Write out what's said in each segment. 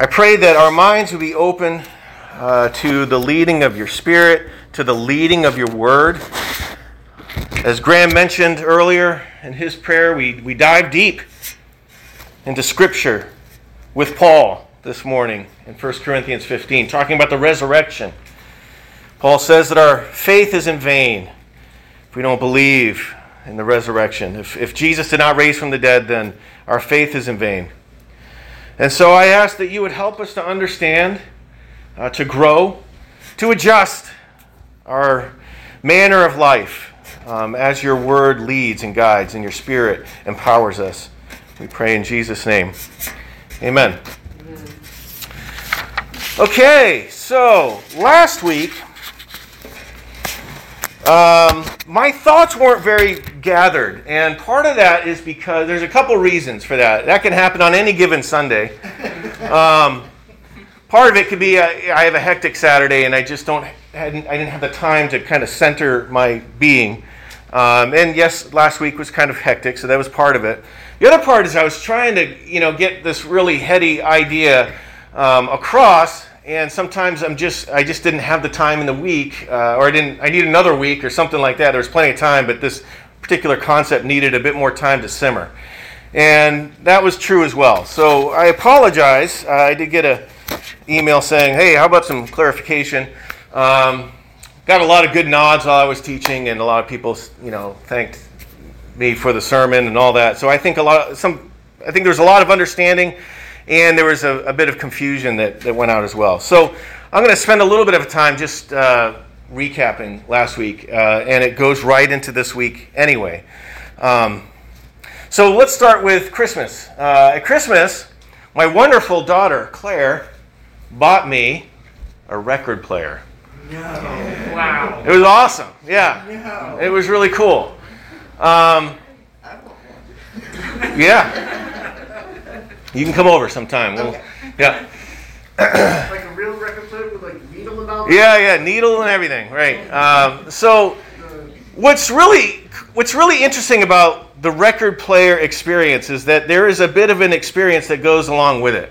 I pray that our minds would be open uh, to the leading of your Spirit, to the leading of your Word. As Graham mentioned earlier in his prayer, we, we dive deep into Scripture with Paul this morning in 1 Corinthians 15, talking about the resurrection. Paul says that our faith is in vain if we don't believe in the resurrection. If, if Jesus did not raise from the dead, then our faith is in vain. And so I ask that you would help us to understand, uh, to grow, to adjust our manner of life um, as your word leads and guides and your spirit empowers us. We pray in Jesus' name. Amen. Okay, so last week, um, my thoughts weren't very gathered, and part of that is because there's a couple reasons for that. That can happen on any given Sunday. Um, part of it could be uh, I have a hectic Saturday, and I just don't hadn't, I didn't have the time to kind of center my being. Um, and yes, last week was kind of hectic, so that was part of it. The other part is I was trying to you know get this really heady idea um, across and sometimes I'm just I just didn't have the time in the week, uh, or I didn't I need another week or something like that. There was plenty of time, but this particular concept needed a bit more time to simmer, and that was true as well. So I apologize. Uh, I did get a email saying, "Hey, how about some clarification?" Um, got a lot of good nods while I was teaching, and a lot of people, you know, thanked me for the sermon and all that. So I think a lot of, some I think there's a lot of understanding and there was a, a, bit of confusion that, that went out as well. So I'm going to spend a little bit of time just uh, recapping last week, uh, and it goes right into this week anyway. Um, so let's start with Christmas. Uh, at Christmas, my wonderful daughter, Claire, bought me a record player. No. Wow. It was awesome. Yeah. No. It was really cool. Um, yeah. You can come over sometime. We'll, okay. Yeah. like a real record player with like needle and all. Yeah, yeah, needle and everything, right? Um, so, what's really what's really interesting about the record player experience is that there is a bit of an experience that goes along with it.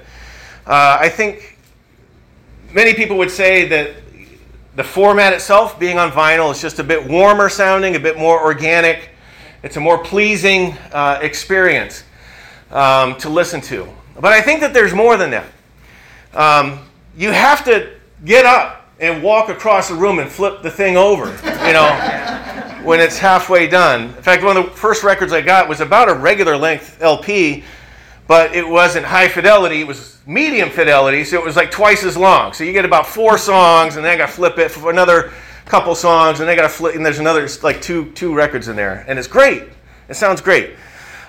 Uh, I think many people would say that the format itself, being on vinyl, is just a bit warmer sounding, a bit more organic. It's a more pleasing uh, experience um, to listen to. But I think that there's more than that. Um, you have to get up and walk across the room and flip the thing over, you know, when it's halfway done. In fact, one of the first records I got was about a regular length LP, but it wasn't high fidelity, it was medium fidelity, so it was like twice as long. So you get about four songs, and then I got to flip it for another couple songs, and then I got to flip, and there's another, like two, two records in there. And it's great. It sounds great.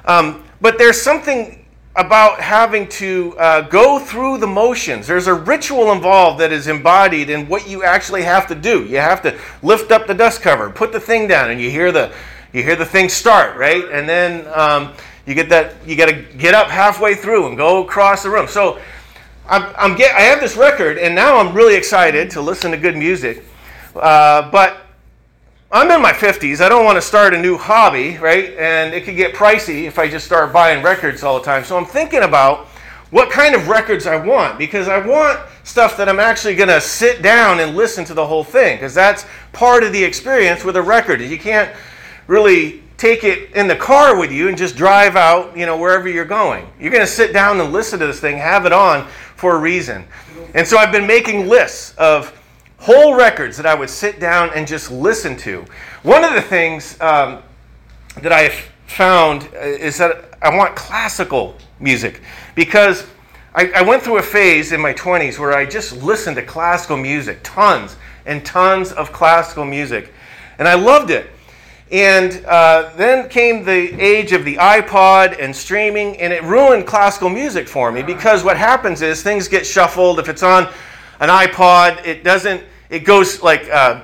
Um, but there's something about having to uh, go through the motions. There's a ritual involved that is embodied in what you actually have to do. You have to lift up the dust cover, put the thing down, and you hear the you hear the thing start, right? And then um, you get that you got to get up halfway through and go across the room. So I'm, I'm get, I have this record, and now I'm really excited to listen to good music. Uh, but I'm in my 50s. I don't want to start a new hobby, right? And it could get pricey if I just start buying records all the time. So I'm thinking about what kind of records I want because I want stuff that I'm actually going to sit down and listen to the whole thing because that's part of the experience with a record. You can't really take it in the car with you and just drive out, you know, wherever you're going. You're going to sit down and listen to this thing, have it on for a reason. And so I've been making lists of whole records that I would sit down and just listen to. One of the things um, that I found uh, is that I want classical music because I, I, went through a phase in my 20s where I just listened to classical music, tons and tons of classical music, and I loved it. And uh, then came the age of the iPod and streaming, and it ruined classical music for me because what happens is things get shuffled. If it's on an iPod, it doesn't, it goes like uh,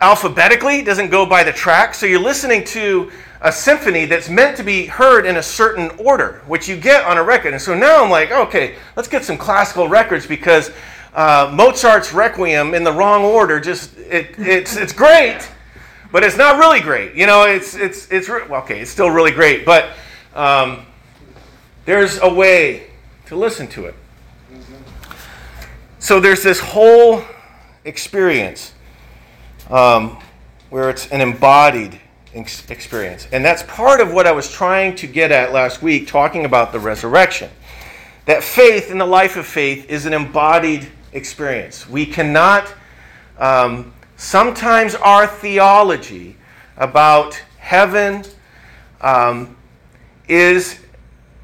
alphabetically, doesn't go by the track. So you're listening to a symphony that's meant to be heard in a certain order, which you get on a record. And so now I'm like, okay, let's get some classical records because uh, Mozart's Requiem in the wrong order just, it, it's, it's great, but it's not really great. You know, it's, it's, it's, well, okay, it's still really great, but um, there's a way to listen to it. So there's this whole experience um, where it's an embodied ex- experience. And that's part of what I was trying to get at last week, talking about the resurrection. That faith in the life of faith is an embodied experience. We cannot, um, sometimes our theology about heaven um, is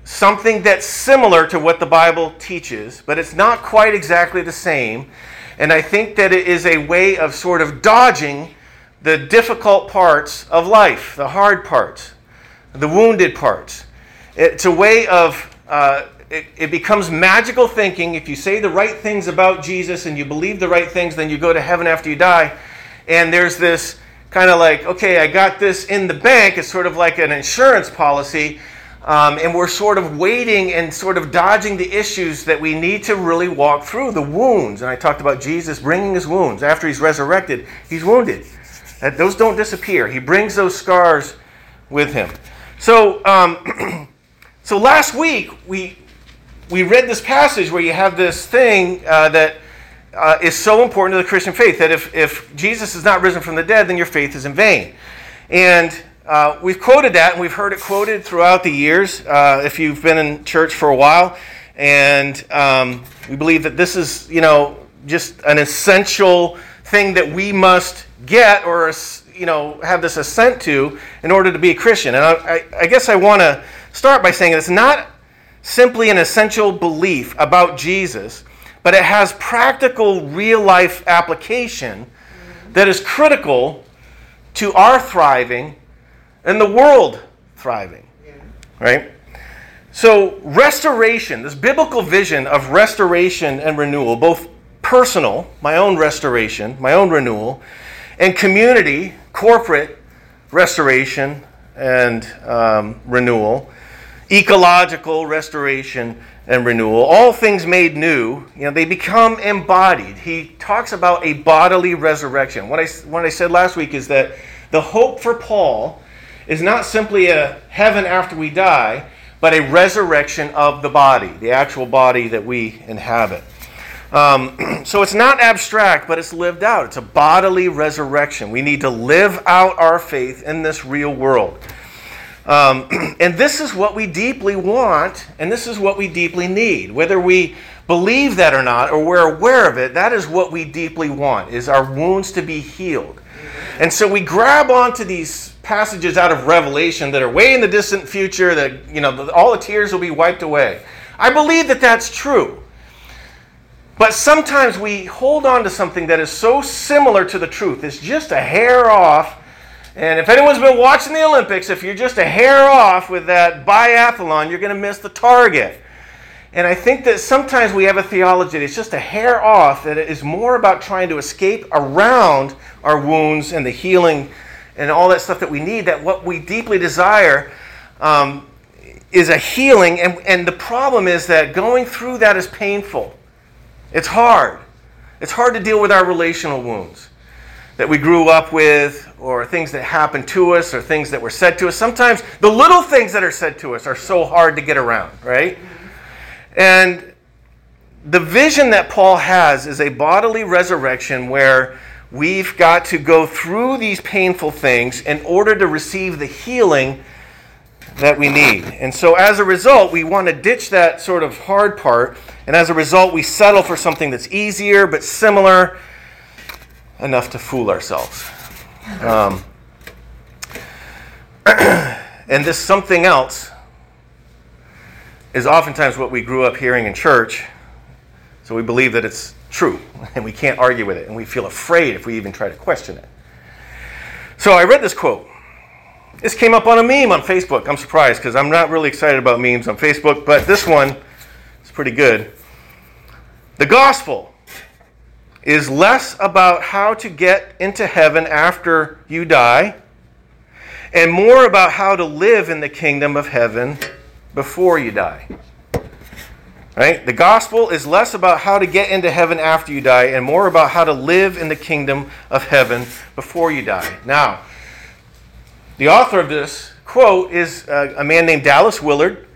something that's similar to what the Bible teaches, but it's not quite exactly the same. And I think that it is a way of sort of dodging the difficult parts of life, the hard parts, the wounded parts. It's a way of, uh, it, it, becomes magical thinking. If you say the right things about Jesus and you believe the right things, then you go to heaven after you die. And there's this kind of like, okay, I got this in the bank. It's sort of like an insurance policy. Um, and we're sort of waiting and sort of dodging the issues that we need to really walk through the wounds. And I talked about Jesus bringing his wounds. After he's resurrected, he's wounded. That those don't disappear. He brings those scars with him. So, um, so last week we we read this passage where you have this thing uh, that uh, is so important to the Christian faith that if if Jesus is not risen from the dead, then your faith is in vain. And uh, we've quoted that, and we've heard it quoted throughout the years. Uh, if you've been in church for a while, and um, we believe that this is, you know, just an essential thing that we must get or you know have this assent to in order to be a Christian. And I, I, guess I want to start by saying it's not simply an essential belief about Jesus, but it has practical real life application that is critical to our thriving and the world thriving. Right? So, restoration, this biblical vision of restoration and renewal, both personal, my own restoration, my own renewal, and community, corporate restoration and um, renewal, ecological restoration and renewal, all things made new, you know, they become embodied. He talks about a bodily resurrection. What I, what I said last week is that the hope for Paul is not simply a heaven after we die, but a resurrection of the body, the actual body that we inhabit. Um, so it's not abstract, but it's lived out. It's a bodily resurrection. We need to live out our faith in this real world. Um, and this is what we deeply want, and this is what we deeply need. Whether we believe that or not, or we're aware of it, that is what we deeply want, is our wounds to be healed. And so we grab onto these passages out of Revelation that are way in the distant future, that, you know, all the tears will be wiped away. I believe that that's true. But sometimes we hold on to something that is so similar to the truth. It's just a hair off. And if anyone's been watching the Olympics, if you're just a hair off with that biathlon, you're going to miss the target. And I think that sometimes we have a theology that's just a hair off, that is more about trying to escape around our wounds and the healing and all that stuff that we need, that what we deeply desire um, is a healing. And, and the problem is that going through that is painful. It's hard. It's hard to deal with our relational wounds that we grew up with, or things that happened to us, or things that were said to us. Sometimes the little things that are said to us are so hard to get around, right? And the vision that Paul has is a bodily resurrection where we've got to go through these painful things in order to receive the healing that we need. And so, as a result, we want to ditch that sort of hard part. And as a result, we settle for something that's easier but similar enough to fool ourselves. Um, and this something else is oftentimes what we grew up hearing in church. So we believe that it's true and we can't argue with it. And we feel afraid if we even try to question it. So I read this quote this came up on a meme on Facebook. I'm surprised because I'm not really excited about memes on Facebook, but this one is pretty good. The gospel is less about how to get into heaven after you die and more about how to live in the kingdom of heaven before you die. Right? The gospel is less about how to get into heaven after you die and more about how to live in the kingdom of heaven before you die. Now, the author of this quote is uh, a man named Dallas Willard.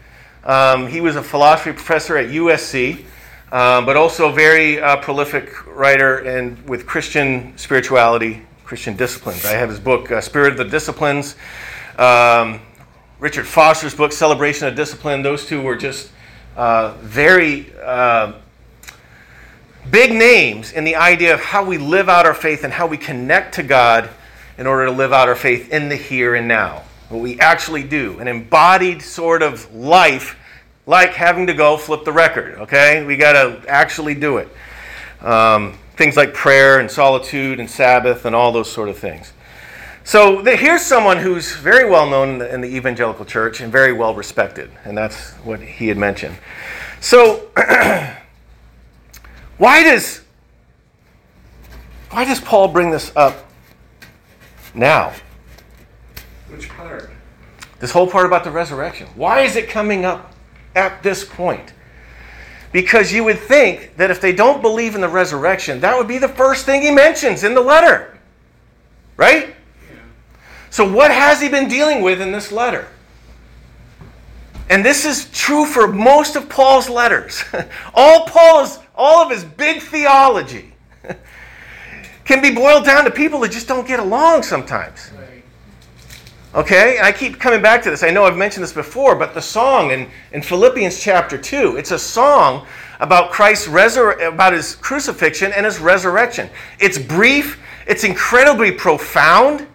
Um, he was a philosophy professor at USC. um, but also a very uh, prolific writer and with Christian spirituality, Christian disciplines. I have his book, uh, Spirit of the Disciplines. Um, Richard Foster's book, Celebration of Discipline. Those two were just uh, very uh, big names in the idea of how we live out our faith and how we connect to God in order to live out our faith in the here and now. What we actually do, an embodied sort of life, like having to go flip the record, okay? We got to actually do it. Um, things like prayer and solitude and Sabbath and all those sort of things. So the, here's someone who's very well known in the, in the evangelical church and very well respected, and that's what he had mentioned. So why does why does Paul bring this up now? Which part? This whole part about the resurrection. Why is it coming up at this point? Because you would think that if they don't believe in the resurrection, that would be the first thing he mentions in the letter. Right? So, what has he been dealing with in this letter? And this is true for most of Paul's letters. all Paul's, all of his big theology can be boiled down to people that just don't get along sometimes. Okay? And I keep coming back to this. I know I've mentioned this before, but the song in, in Philippians chapter 2, it's a song about Christ's resur- about his crucifixion and his resurrection. It's brief, it's incredibly profound,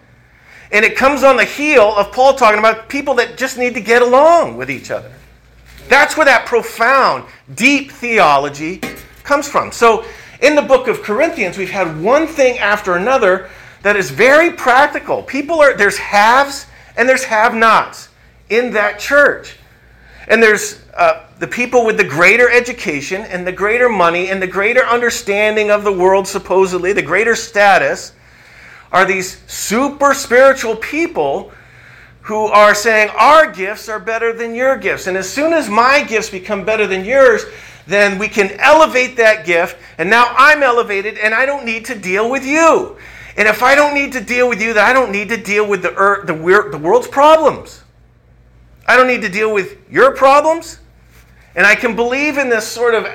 and it comes on the heel of Paul talking about people that just need to get along with each other. That's where that profound, deep theology comes from. So, in the book of Corinthians, we've had one thing after another that is very practical. People are there's haves and there's have-nots in that church. And there's uh, the people with the greater education and the greater money and the greater understanding of the world, supposedly, the greater status, are these super spiritual people who are saying, Our gifts are better than your gifts. And as soon as my gifts become better than yours, then we can elevate that gift. And now I'm elevated and I don't need to deal with you. And if I don't need to deal with you, then I don't need to deal with the, earth, the, the world's problems. I don't need to deal with your problems. And I can believe in this sort of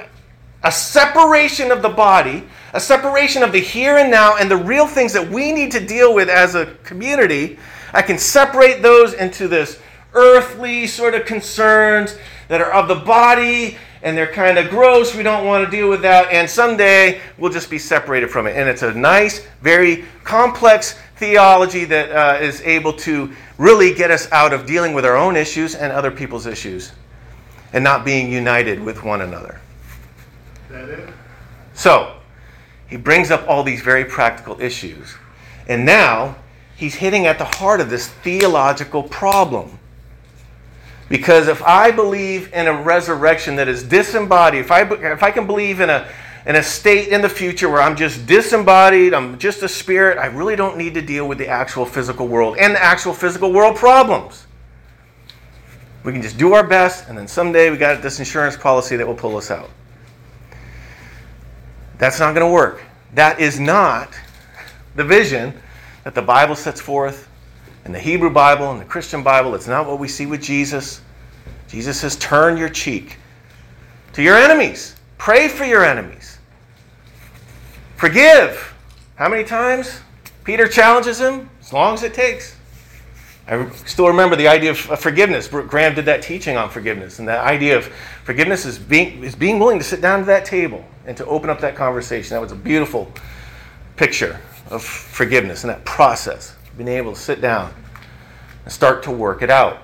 a separation of the body a separation of the here and now and the real things that we need to deal with as a community. I can separate those into this earthly sort of concerns that are of the body and they're kind of gross. We don't want to deal with that. And someday we'll just be separated from it. And it's a nice, very complex theology that uh, is able to really get us out of dealing with our own issues and other people's issues and not being united with one another. So, he brings up all these very practical issues. And now he's hitting at the heart of this theological problem. Because if I believe in a resurrection that is disembodied, if I, if I can believe in a, in a state in the future where I'm just disembodied, I'm just a spirit, I really don't need to deal with the actual physical world and the actual physical world problems. We can just do our best, and then someday we got this insurance policy that will pull us out. That's not going to work. That is not the vision that the Bible sets forth in the Hebrew Bible and the Christian Bible. It's not what we see with Jesus. Jesus says, Turn your cheek to your enemies, pray for your enemies, forgive. How many times? Peter challenges him, as long as it takes. I still remember the idea of forgiveness. Graham did that teaching on forgiveness, and that idea of forgiveness is being, is being willing to sit down to that table and to open up that conversation. That was a beautiful picture of forgiveness and that process, being able to sit down and start to work it out.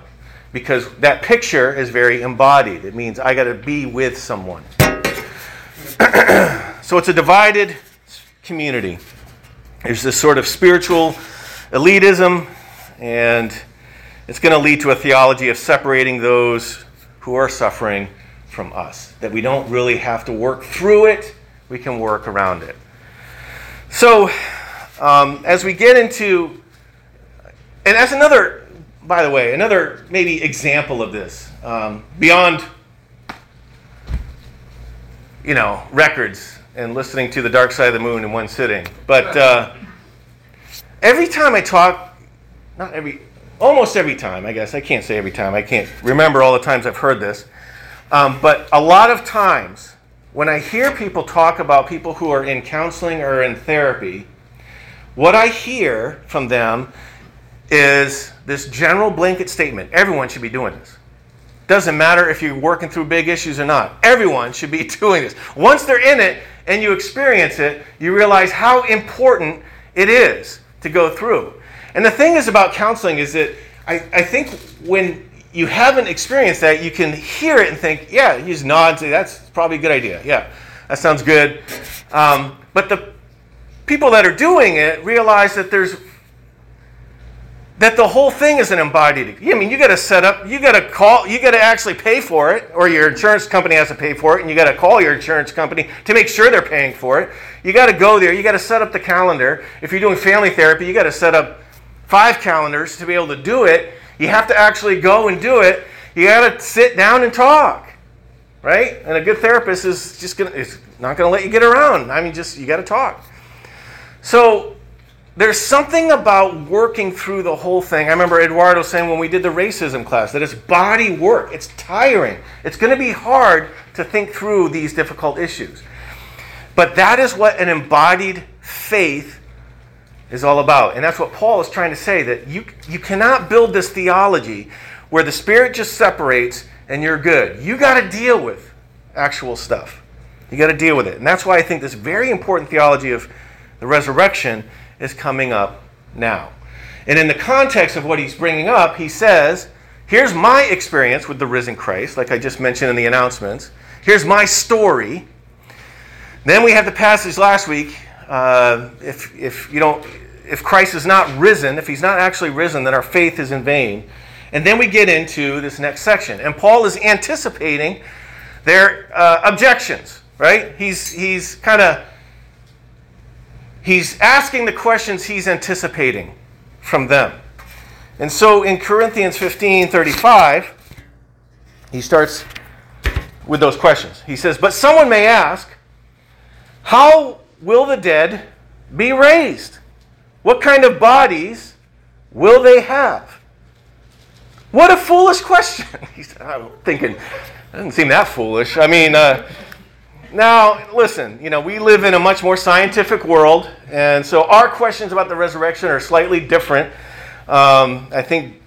Because that picture is very embodied. It means I got to be with someone. so it's a divided community. There's this sort of spiritual elitism, and it's going to lead to a theology of separating those who are suffering from us, that we don't really have to work through it, we can work around it. So, um, as we get into, and as another, by the way, another maybe example of this, um, beyond, you know, records and listening to The Dark Side of the Moon in one sitting, but uh, every time I talk, not every, almost every time, I guess, I can't say every time, I can't remember all the times I've heard this. Um, but a lot of times when I hear people talk about people who are in counseling or in therapy, what I hear from them is this general blanket statement everyone should be doing this. Doesn't matter if you're working through big issues or not. Everyone should be doing this. Once they're in it and you experience it, you realize how important it is to go through. And the thing is about counseling is that I, I think when you haven't experienced that, you can hear it and think, yeah, you just nod say, that's probably a good idea. Yeah, that sounds good. Um, but the people that are doing it realize that there's that the whole thing is an embodied. I mean, you got to set up, you got to call, you got to actually pay for it, or your insurance company has to pay for it, and you got to call your insurance company to make sure they're paying for it. You got to go there, you got to set up the calendar. If you're doing family therapy, you got to set up five calendars to be able to do it. You have to actually go and do it. You got to sit down and talk, right? And a good therapist is just gonna, is not to let you get around. I mean, just you got to talk. So there's something about working through the whole thing. I remember Eduardo saying when we did the racism class that it's body work. It's tiring. It's going to be hard to think through these difficult issues. But that is what an embodied faith is all about. And that's what Paul is trying to say that you, you cannot build this theology where the Spirit just separates and you're good. You got to deal with actual stuff. You got to deal with it. And that's why I think this very important theology of the resurrection is coming up now. And in the context of what he's bringing up, he says, Here's my experience with the risen Christ, like I just mentioned in the announcements. Here's my story. Then we have the passage last week. Uh, if, if, you don't, if Christ is not risen, if he's not actually risen, then our faith is in vain. And then we get into this next section. And Paul is anticipating their uh, objections, right? He's, he's kind of He's asking the questions he's anticipating from them. And so in Corinthians 15 35, he starts with those questions. He says, But someone may ask, How will the dead be raised? What kind of bodies will they have? What a foolish question. I'm thinking, that doesn't seem that foolish. I mean, uh, now, listen, you know, we live in a much more scientific world, and so our questions about the resurrection are slightly different. Um, I think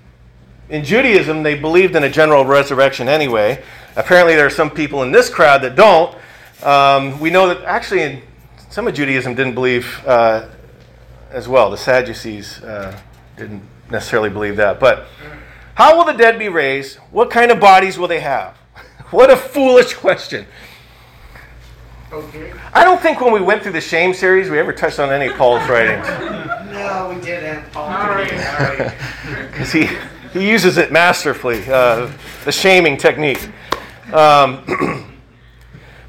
in Judaism, they believed in a general resurrection anyway. Apparently, there are some people in this crowd that don't. Um, we know that actually, in, some of Judaism didn't believe uh, as well. The Sadducees uh, didn't necessarily believe that. But how will the dead be raised? What kind of bodies will they have? what a foolish question. Okay. I don't think when we went through the shame series we ever touched on any of Paul's writings. No, we didn't. All right. right. Because he, he uses it masterfully, uh, the shaming technique. Um,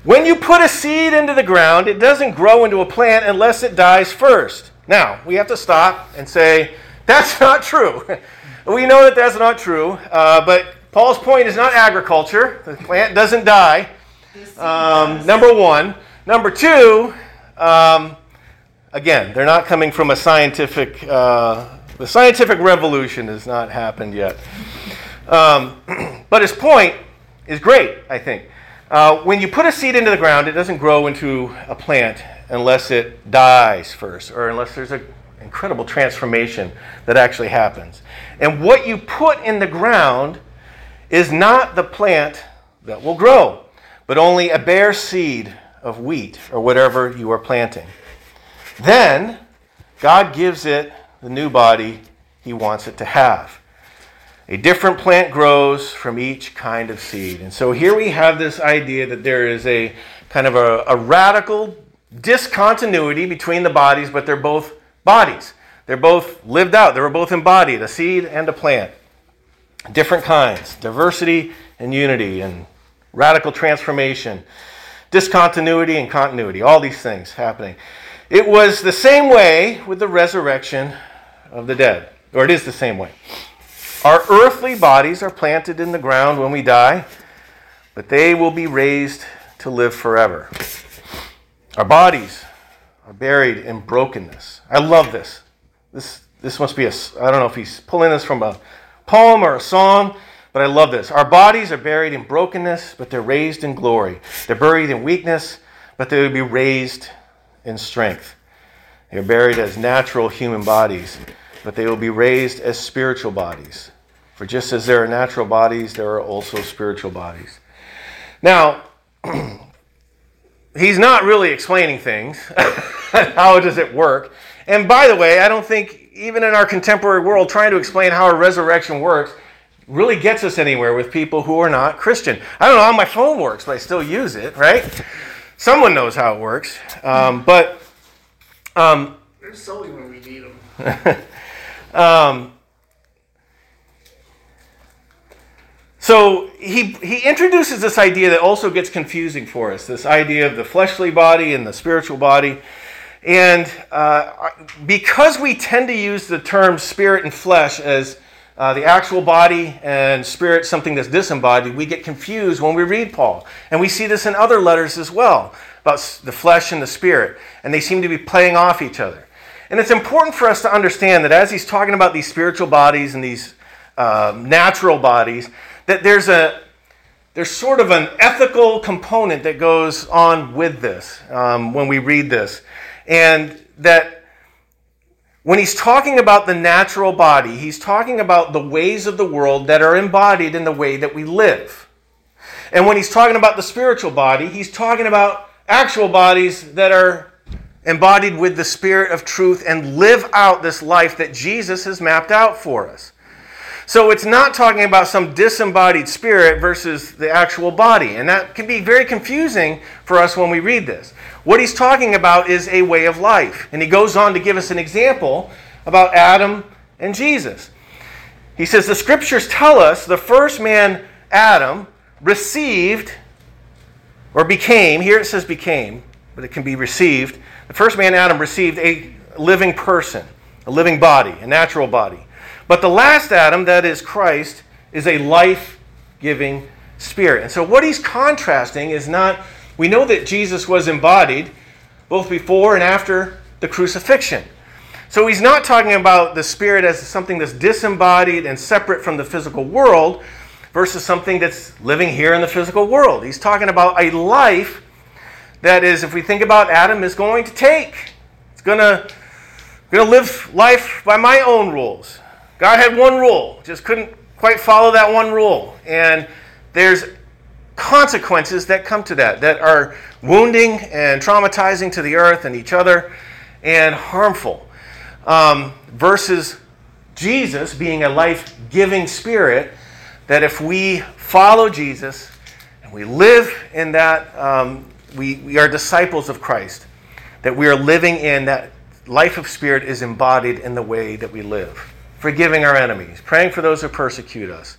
when you put a seed into the ground, it doesn't grow into a plant unless it dies first. Now, we have to stop and say, that's not true. we know that that's not true, uh, but Paul's point is not agriculture. The plant doesn't die. Um, number one. Number two, um, again, they're not coming from a scientific, uh, the scientific revolution has not happened yet. Um, but his point is great, I think. Uh, when you put a seed into the ground, it doesn't grow into a plant unless it dies first, or unless there's an incredible transformation that actually happens. And what you put in the ground is not the plant that will grow but only a bare seed of wheat or whatever you are planting. Then God gives it the new body he wants it to have. A different plant grows from each kind of seed. And so here we have this idea that there is a kind of a, a radical discontinuity between the bodies, but they're both bodies. They're both lived out, they were both embodied, a seed and a plant. Different kinds, diversity and unity, and radical transformation, discontinuity and continuity, all these things happening. It was the same way with the resurrection of the dead, or it is the same way. Our earthly bodies are planted in the ground when we die, but they will be raised to live forever. Our bodies are buried in brokenness. I love this. This, this must be a, I don't know if he's pulling this from a poem or a song, But I love this. Our bodies are buried in brokenness, but they're raised in glory. They're buried in weakness, but they will be raised in strength. They are buried as natural human bodies, but they will be raised as spiritual bodies. For just as there are natural bodies, there are also spiritual bodies. Now, he's not really explaining things. how does it work? And by the way, I don't think, even in our contemporary world, trying to explain how a resurrection works really gets us anywhere with people who are not Christian. I don't know how my phone works, but I still use it, right? Someone knows how it works. Um, but. Um, They're silly when we need them. um, So he, he introduces this idea that also gets confusing for us this idea of the fleshly body and the spiritual body. And uh, because we tend to use the term spirit and flesh as uh, the actual body and spirit something that's disembodied, we get confused when we read Paul. And we see this in other letters as well about the flesh and the spirit. And they seem to be playing off each other. And it's important for us to understand that as he's talking about these spiritual bodies and these uh, natural bodies, that there's a there's sort of an ethical component that goes on with this um, when we read this. And that when he's talking about the natural body, he's talking about the ways of the world that are embodied in the way that we live. And when he's talking about the spiritual body, he's talking about actual bodies that are embodied with the spirit of truth and live out this life that Jesus has mapped out for us. So it's not talking about some disembodied spirit versus the actual body. And that can be very confusing for us when we read this. What he's talking about is a way of life. And he goes on to give us an example about Adam and Jesus. He says, The scriptures tell us the first man, Adam, received or became, here it says became, but it can be received. The first man, Adam, received a living person, a living body, a natural body. But the last Adam, that is Christ, is a life giving spirit. And so what he's contrasting is not, we know that Jesus was embodied both before and after the crucifixion. So he's not talking about the spirit as something that's disembodied and separate from the physical world versus something that's living here in the physical world. He's talking about a life that is, if we think about Adam, is going to take. It's going to, going to live life by my own rules. God had one rule, just couldn't quite follow that one rule. And there's consequences that come to that, that are wounding and traumatizing to the earth and each other and harmful. Um, versus Jesus being a life giving spirit, that if we follow Jesus and we live in that, um, we, we are disciples of Christ, that we are living in that life of spirit is embodied in the way that we live forgiving our enemies, praying for those who persecute us.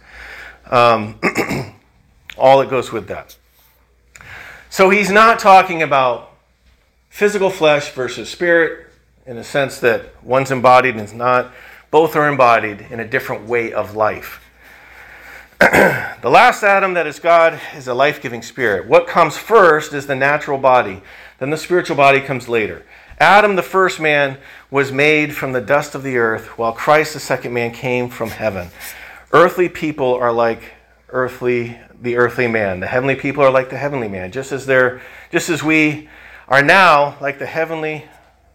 Um, all that goes with that. So he's not talking about physical flesh versus spirit in the sense that one's embodied and is not. Both are embodied in a different way of life. the last Adam that is God is a life giving spirit. What comes first is the natural body, then the spiritual body comes later. Adam, the first man, was made from the dust of the earth, while Christ, the second man, came from heaven. Earthly people are like earthly the earthly man. The heavenly people are like the heavenly man. Just as they're just as we are now like the heavenly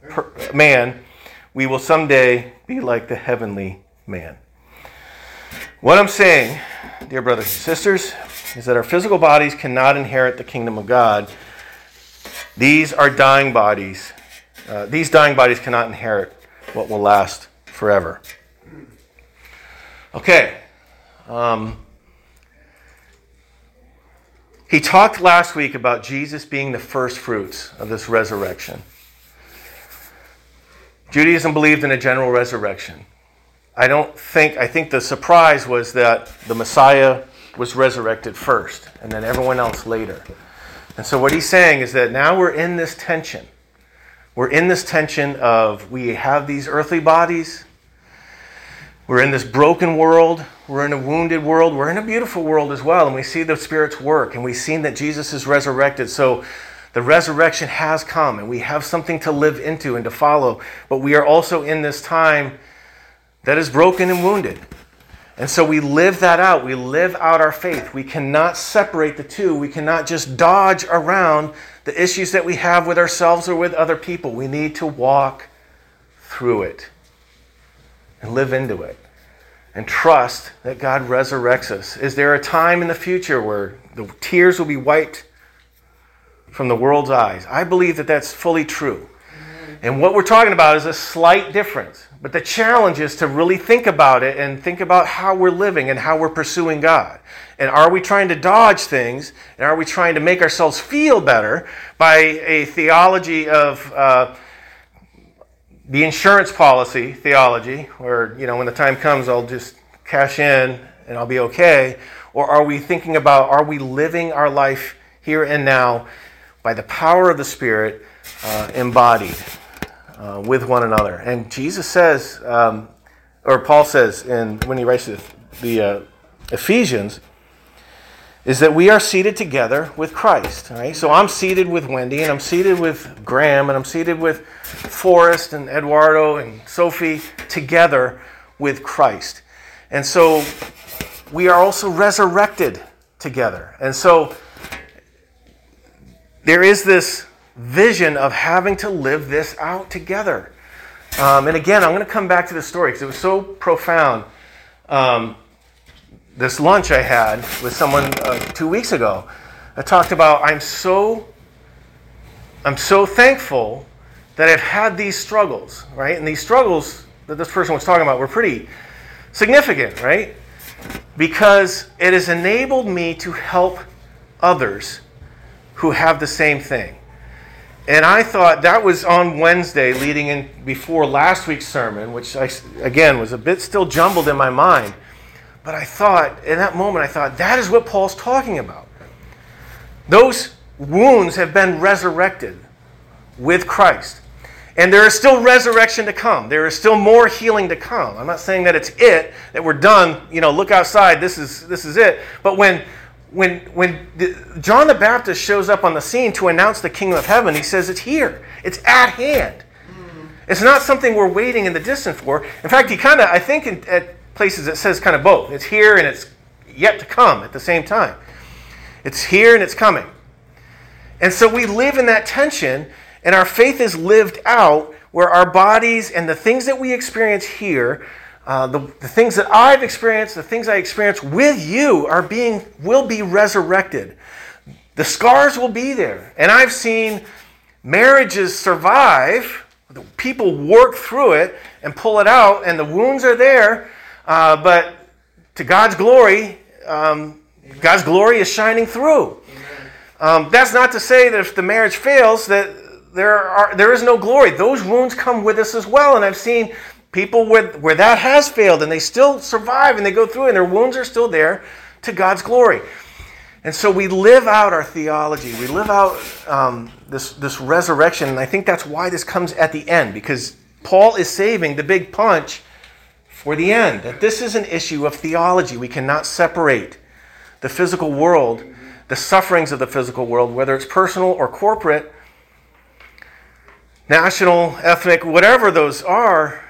per- man, we will someday be like the heavenly man. What I'm saying, dear brothers and sisters, is that our physical bodies cannot inherit the kingdom of God. These are dying bodies uh, these dying bodies cannot inherit what will last forever. Okay. Um, he talked last week about Jesus being the first fruits of this resurrection. Judaism believed in a general resurrection. I don't think, I think the surprise was that the Messiah was resurrected first and then everyone else later. And so what he's saying is that now we're in this tension. We're in this tension of we have these earthly bodies, we're in this broken world, we're in a wounded world, we're in a beautiful world as well, and we see the Spirit's work, and we've seen that Jesus is resurrected. So the resurrection has come, and we have something to live into and to follow, but we are also in this time that is broken and wounded. And so we live that out. We live out our faith. We cannot separate the two. We cannot just dodge around the issues that we have with ourselves or with other people. We need to walk through it and live into it and trust that God resurrects us. Is there a time in the future where the tears will be wiped from the world's eyes? I believe that that's fully true. And what we're talking about is a slight difference. But the challenge is to really think about it and think about how we're living and how we're pursuing God. And are we trying to dodge things? And are we trying to make ourselves feel better by a theology of uh, the insurance policy theology, where, you know, when the time comes, I'll just cash in and I'll be okay? Or are we thinking about, are we living our life here and now by the power of the Spirit uh, embodied? Uh, with one another. And Jesus says, um, or Paul says, in, when he writes the, the uh, Ephesians, is that we are seated together with Christ. Right? So I'm seated with Wendy, and I'm seated with Graham, and I'm seated with Forrest and Eduardo and Sophie together with Christ. And so we are also resurrected together. And so there is this vision of having to live this out together. Um, and again, I'm going to come back to the story because it was so profound. Um, this lunch I had with someone uh, two weeks ago, I talked about I'm so I'm so thankful that I've had these struggles, right? And these struggles that this person was talking about were pretty significant, right? Because it has enabled me to help others who have the same thing. And I thought that was on Wednesday, leading in before last week's sermon, which I, again was a bit still jumbled in my mind. But I thought, in that moment, I thought, that is what Paul's talking about. Those wounds have been resurrected with Christ. And there is still resurrection to come. There is still more healing to come. I'm not saying that it's it, that we're done, you know, look outside, this is this is it. But when when, when the, John the Baptist shows up on the scene to announce the kingdom of heaven, he says it's here, it's at hand. Mm. It's not something we're waiting in the distance for. In fact, he kind of, I think, in, at places it says kind of both. It's here and it's yet to come at the same time. It's here and it's coming. And so we live in that tension, and our faith is lived out where our bodies and the things that we experience here uh, the, the things that I've experienced, the things I experience with you are being, will be resurrected. The scars will be there. And I've seen marriages survive, people work through it and pull it out, and the wounds are there, uh, but to God's glory, um, God's glory is shining through. Um, that's not to say that if the marriage fails, that there, are, there is no glory. Those wounds come with us as well. And I've seen People where, where that has failed and they still survive and they go through and their wounds are still there to God's glory. And so we live out our theology. We live out um, this, this resurrection. And I think that's why this comes at the end, because Paul is saving the big punch for the end. That this is an issue of theology. We cannot separate the physical world, the sufferings of the physical world, whether it's personal or corporate, national, ethnic, whatever those are,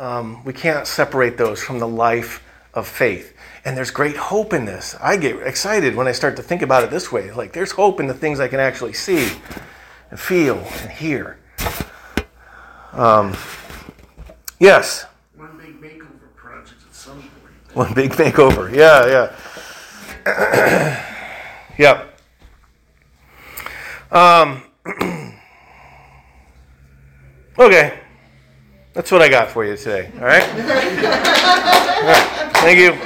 um, we can't separate those from the life of faith. And there's great hope in this. I get excited when I start to think about it this way. Like, there's hope in the things I can actually see and feel and hear. Um, yes? One big makeover project at some point. One big makeover. Yeah, yeah. yep. Um, okay. That's what I got for you today. All right? All right. Thank you.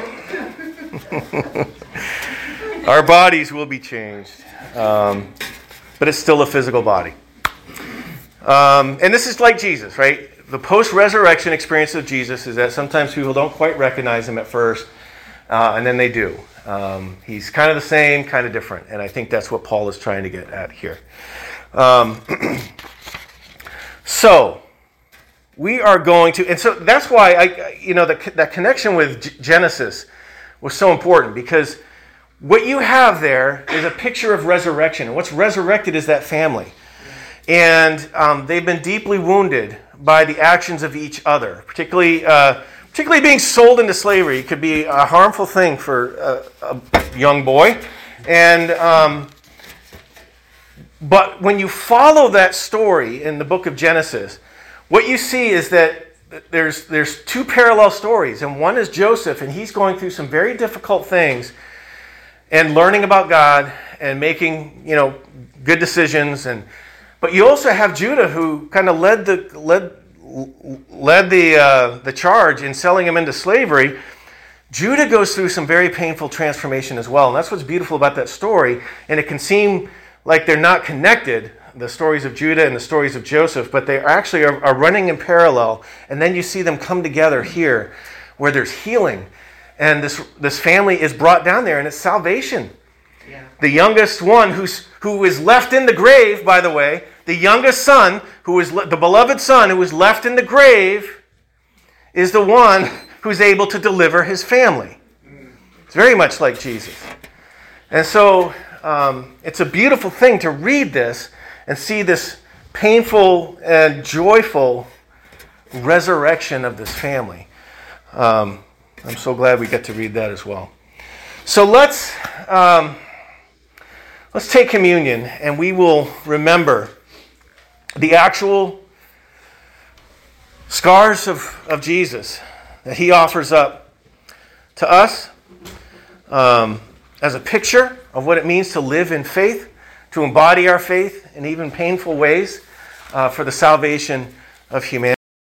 Our bodies will be changed, um, but it's still a physical body. Um, and this is like Jesus, right? The post resurrection experience of Jesus is that sometimes people don't quite recognize him at first, uh, and then they do. Um, he's kind of the same, kind of different. And I think that's what Paul is trying to get at here. Um, so, we are going to, and so that's why I, you know, the, that connection with Genesis was so important because what you have there is a picture of resurrection. And what's resurrected is that family. And um, they've been deeply wounded by the actions of each other, particularly uh, particularly being sold into slavery, could be a harmful thing for a, a young boy. And um, but when you follow that story in the book of Genesis, what you see is that there's there's two parallel stories, and one is Joseph, and he's going through some very difficult things, and learning about God and making you know good decisions, and but you also have Judah who kind of led the led led the uh, the charge in selling him into slavery. Judah goes through some very painful transformation as well, and that's what's beautiful about that story. And it can seem like they're not connected, the stories of Judah and the stories of Joseph, but they actually are, are running in parallel. And then you see them come together here where there's healing. And this, this family is brought down there, and it's salvation. Yeah. The youngest one who's, who is left in the grave, by the way, the youngest son, who is le- the beloved son who is left in the grave, is the one who's able to deliver his family. It's very much like Jesus. And so um, it's a beautiful thing to read this and see this painful and joyful resurrection of this family. Um, I'm so glad we get to read that as well. So let's um, let's take communion, and we will remember the actual scars of, of Jesus that He offers up to us um, as a picture of what it means to live in faith, to embody our faith in even painful ways uh, for the salvation of humanity.